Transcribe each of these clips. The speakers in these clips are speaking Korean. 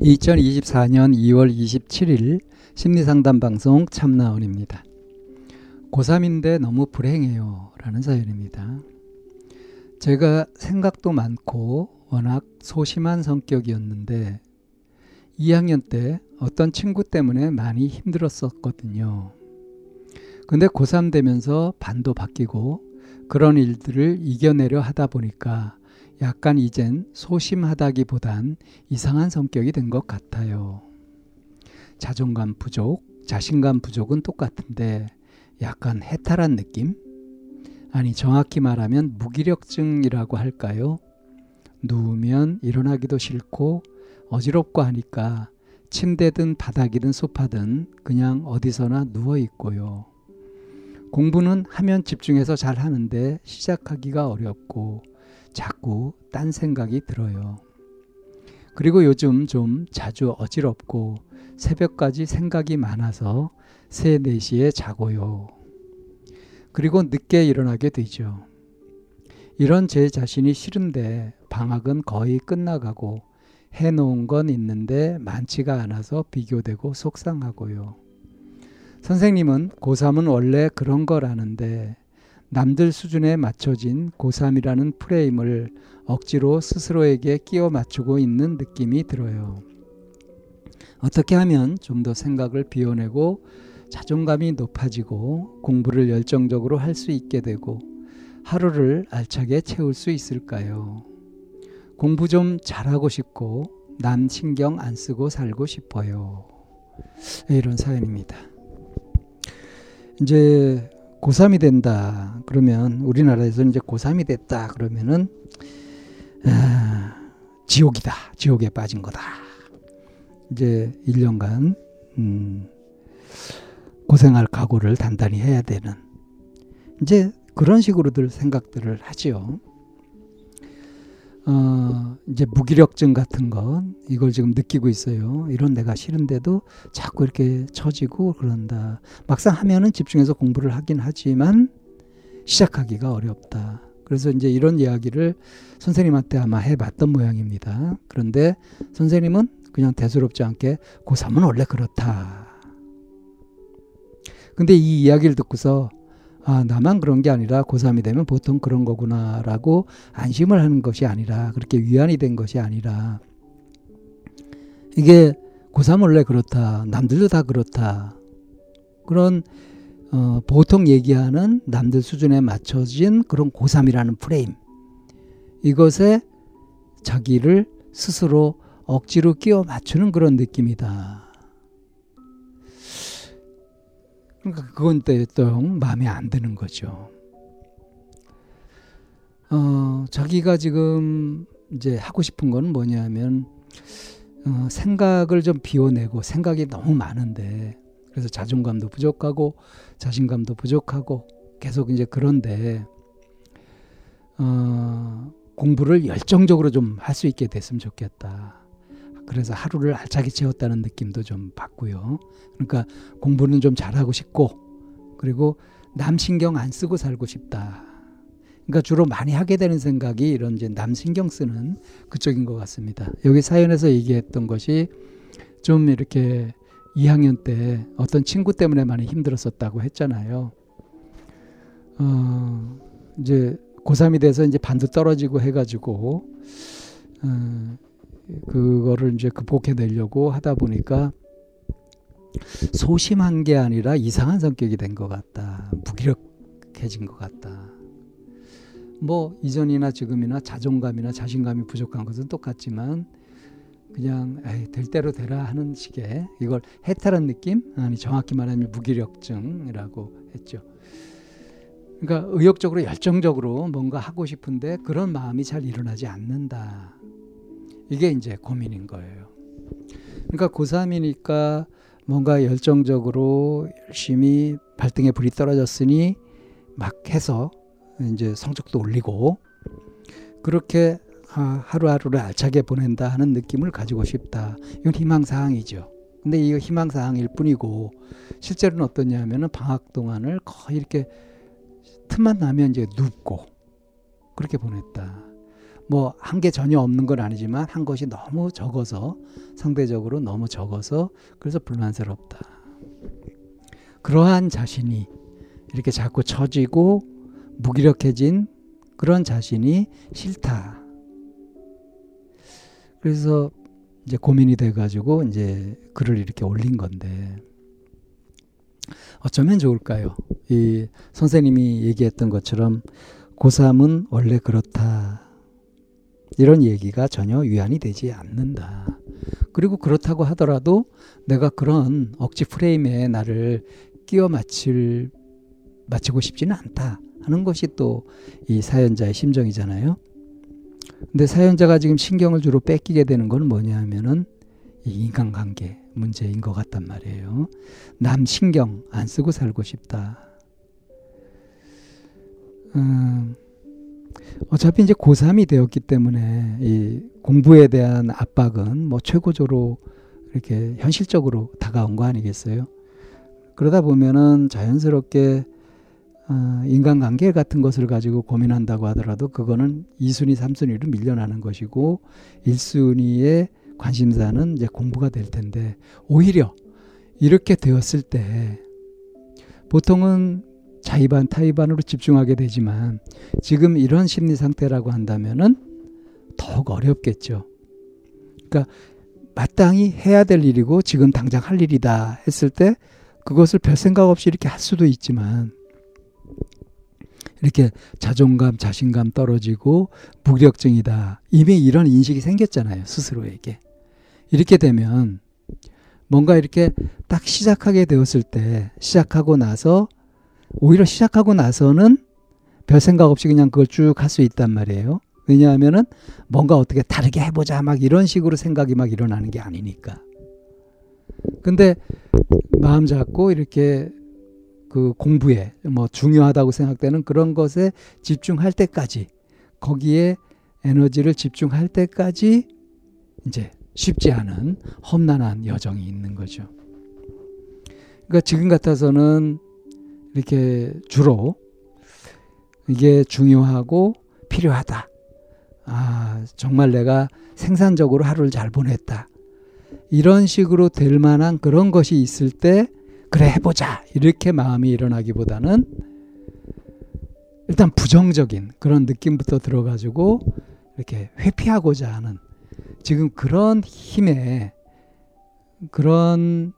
2024년 2월 27일 심리상담 방송 참나원입니다. 고3인데 너무 불행해요. 라는 사연입니다. 제가 생각도 많고 워낙 소심한 성격이었는데 2학년 때 어떤 친구 때문에 많이 힘들었었거든요. 근데 고3 되면서 반도 바뀌고 그런 일들을 이겨내려 하다 보니까 약간 이젠 소심하다기보단 이상한 성격이 된 것 같아요. 자존감 부족, 자신감 부족은 똑같은데 약간 해탈한 느낌? 아니, 정확히 말하면 무기력증이라고 할까요? 누우면 일어나기도 싫고 어지럽고 하니까 침대든 바닥이든 소파든 그냥 어디서나 누워 있고요. 공부는 하면 집중해서 잘 하는데 시작하기가 어렵고 자꾸 딴 생각이 들어요. 그리고 요즘 좀 자주 어지럽고 새벽까지 생각이 많아서 3, 4시에 자고요. 그리고 늦게 일어나게 되죠. 이런 제 자신이 싫은데 방학은 거의 끝나가고 해놓은 건 있는데 많지가 않아서 비교되고 속상하고요. 선생님은 고3은 원래 그런 거라는데 남들 수준에 맞춰진 고3이라는 프레임을 억지로 스스로에게 끼워 맞추고 있는 느낌이 들어요. 어떻게 하면 좀 더 생각을 비워내고 자존감이 높아지고 공부를 열정적으로 할 수 있게 되고 하루를 알차게 채울 수 있을까요? 공부 좀 잘하고 싶고 남 신경 안 쓰고 살고 싶어요. 이런 사연입니다. 이제 고3이 된다. 그러면 우리나라에서 이제 고3이 됐다. 그러면은 아, 지옥이다. 지옥에 빠진 거다. 이제 1년간 음, 고생할 각오를 단단히 해야 되는 이제 그런 식으로들 생각들을 하지요. 어, 이제 무기력증 같은 건 이걸 지금 느끼고 있어요. 이런 내가 싫은데도 자꾸 이렇게 처지고 그런다. 막상 하면은 집중해서 공부를 하긴 하지만 시작하기가 어렵다. 그래서 이제 이런 이야기를 선생님한테 아마 해봤던 모양입니다. 그런데 선생님은 그냥 대수롭지 않게 고3은 원래 그렇다. 근데 이 이야기를 듣고서 아, 나만 그런 게 아니라 고3이 되면 보통 그런 거구나라고 안심을 하는 것이 아니라 그렇게 위안이 된 것이 아니라 이게 고3 원래 그렇다. 남들도 다 그렇다. 그런 어, 보통 얘기하는 남들 수준에 맞춰진 그런 고3이라는 프레임. 이것에 자기를 스스로 억지로 끼워 맞추는 그런 느낌이다. 그러니까 그건 또 마음에 안 드는 거죠. 어, 자기가 지금 이제 하고 싶은 건 뭐냐면 어, 생각을 좀 비워내고 생각이 너무 많은데 그래서 자존감도 부족하고 자신감도 부족하고 계속 이제 그런데 어, 공부를 열정적으로 좀 할 수 있게 됐으면 좋겠다. 그래서 하루를 알차게 채웠다는 느낌도 좀 받고요. 그러니까 공부는 좀 잘하고 싶고 그리고 남 신경 안 쓰고 살고 싶다. 그러니까 주로 많이 하게 되는 생각이 이런 이제 남 신경 쓰는 그쪽인 것 같습니다. 여기 사연에서 얘기했던 것이 좀 이렇게 2학년 때 어떤 친구 때문에 많이 힘들었었다고 했잖아요. 어, 이제 고3이 돼서 이제 반도 떨어지고 해가지고, 어, 그거를 이제 극복해 내려고 하다 보니까 소심한 게 아니라 이상한 성격이 된 것 같다. 무기력해진 것 같다. 뭐 이전이나 지금이나 자존감이나 자신감이 부족한 것은 똑같지만 그냥 에이, 될 대로 되라 하는 식의 이걸 해탈한 느낌 아니 정확히 말하면 무기력증이라고 했죠. 그러니까 의욕적으로 열정적으로 뭔가 하고 싶은데 그런 마음이 잘 일어나지 않는다. 이게 이제 고민인 거예요. 그러니까 고3이니까 뭔가 열정적으로 열심히 발등에 불이 떨어졌으니 막 해서 이제 성적도 올리고 그렇게 하루하루를 알차게 보낸다 하는 느낌을 가지고 싶다. 이건 희망사항이죠. 근데 이거 희망사항일 뿐이고 실제로는 어떠냐면은 방학 동안을 거의 이렇게 틈만 나면 이제 눕고 그렇게 보냈다. 뭐 한 게 전혀 없는 건 아니지만 한 것이 너무 적어서 상대적으로 너무 적어서 그래서 불만스럽다. 그러한 자신이 이렇게 자꾸 처지고 무기력해진 그런 자신이 싫다. 그래서 이제 고민이 돼가지고 이제 글을 이렇게 올린 건데 어쩌면 좋을까요? 이 선생님이 얘기했던 것처럼 고3은 원래 그렇다. 이런 얘기가 전혀 위안이 되지 않는다. 그리고 그렇다고 하더라도 내가 그런 억지 프레임에 나를 끼워 맞출, 맞추고 싶지는 않다. 하는 것이 또 이 사연자의 심정이잖아요. 근데 사연자가 지금 신경을 주로 뺏기게 되는 건 뭐냐 하면은 이 인간관계 문제인 것 같단 말이에요. 남 신경 안 쓰고 살고 싶다. 음, 어차피 이제 고3이 되었기 때문에 이 공부에 대한 압박은 뭐 최고조로 이렇게 현실적으로 다가온 거 아니겠어요? 그러다 보면은 자연스럽게 어, 인간관계 같은 것을 가지고 고민한다고 하더라도 그거는 2순위, 3순위로 밀려나는 것이고 1순위의 관심사는 이제 공부가 될 텐데 오히려 이렇게 되었을 때 보통은 자의반 타의반으로 집중하게 되지만 지금 이런 심리 상태라고 한다면은 더욱 어렵겠죠. 그러니까 마땅히 해야 될 일이고 지금 당장 할 일이다 했을 때 그것을 별 생각 없이 이렇게 할 수도 있지만 이렇게 자존감, 자신감 떨어지고 무력증이다. 이미 이런 인식이 생겼잖아요. 스스로에게. 이렇게 되면 뭔가 이렇게 딱 시작하게 되었을 때 시작하고 나서 오히려 시작하고 나서는 별 생각 없이 그냥 그걸 쭉 할 수 있단 말이에요. 왜냐하면은 뭔가 어떻게 다르게 해보자 막 이런 식으로 생각이 막 일어나는 게 아니니까. 근데 마음 잡고 이렇게 그 공부에 뭐 중요하다고 생각되는 그런 것에 집중할 때까지 거기에 에너지를 집중할 때까지 이제 쉽지 않은 험난한 여정이 있는 거죠. 그러니까 지금 같아서는 이렇게 주로 이게 중요하고 필요하다. 아, 정말 내가 생산적으로 하루를 잘 보냈다. 이런 식으로 될 만한 그런 것이 있을 때, 그래, 해보자. 이렇게 마음이 일어나기보다는 일단 부정적인 그런 느낌부터 들어가지고 이렇게 회피하고자 하는 지금 그런 힘에 그런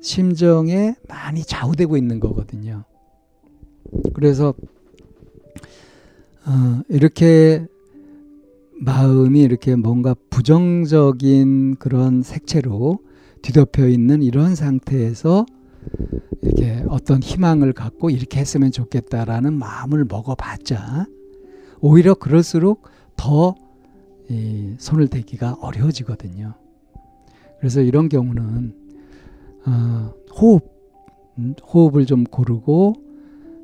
심정에 많이 좌우되고 있는 거거든요. 그래서 어, 이렇게 마음이 이렇게 뭔가 부정적인 그런 색채로 뒤덮여 있는 이런 상태에서 이렇게 어떤 희망을 갖고 이렇게 했으면 좋겠다라는 마음을 먹어봤자 오히려 그럴수록 더 손을 대기가 어려워지거든요. 그래서 이런 경우는 어, 호흡, 음, 호흡을 좀 고르고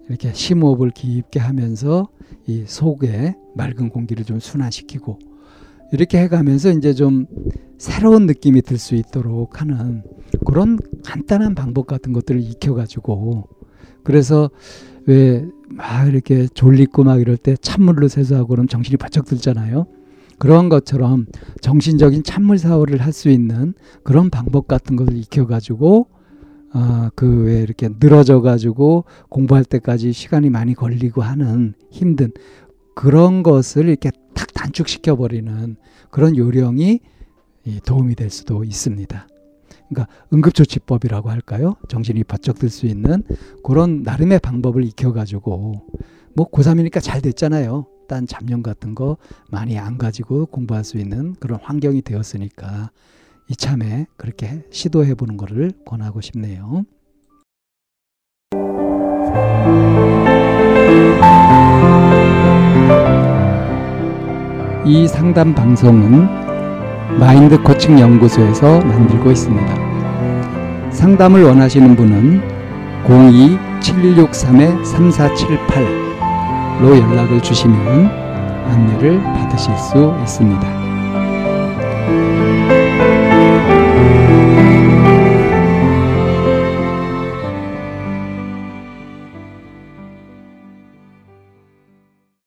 이렇게 심호흡을 깊게 하면서 이 속에 맑은 공기를 좀 순환시키고 이렇게 해가면서 이제 좀 새로운 느낌이 들 수 있도록 하는 그런 간단한 방법 같은 것들을 익혀가지고 그래서 왜 막 이렇게 졸리고 막 이럴 때 찬물로 세수하고 그럼 정신이 바짝 들잖아요. 그런 것처럼 정신적인 찬물 사월을 할 수 있는 그런 방법 같은 것을 익혀가지고 어, 그왜 이렇게 늘어져 가지고 공부할 때까지 시간이 많이 걸리고 하는 힘든 그런 것을 이렇게 탁 단축시켜 버리는 그런 요령이 도움이 될 수도 있습니다. 그러니까 응급조치법이라고 할까요? 정신이 바짝 들 수 있는 그런 나름의 방법을 익혀 가지고 뭐 고3이니까 잘 됐잖아요. 딴 잡념 같은 거 많이 안 가지고 공부할 수 있는 그런 환경이 되었으니까 이참에 그렇게 시도해 보는 것을 권하고 싶네요. 이 상담 방송은 마인드 코칭 연구소에서 만들고 있습니다. 상담을 원하시는 분은 02-7163-3478 연락을 주시면 안내를 받으실 수 있습니다.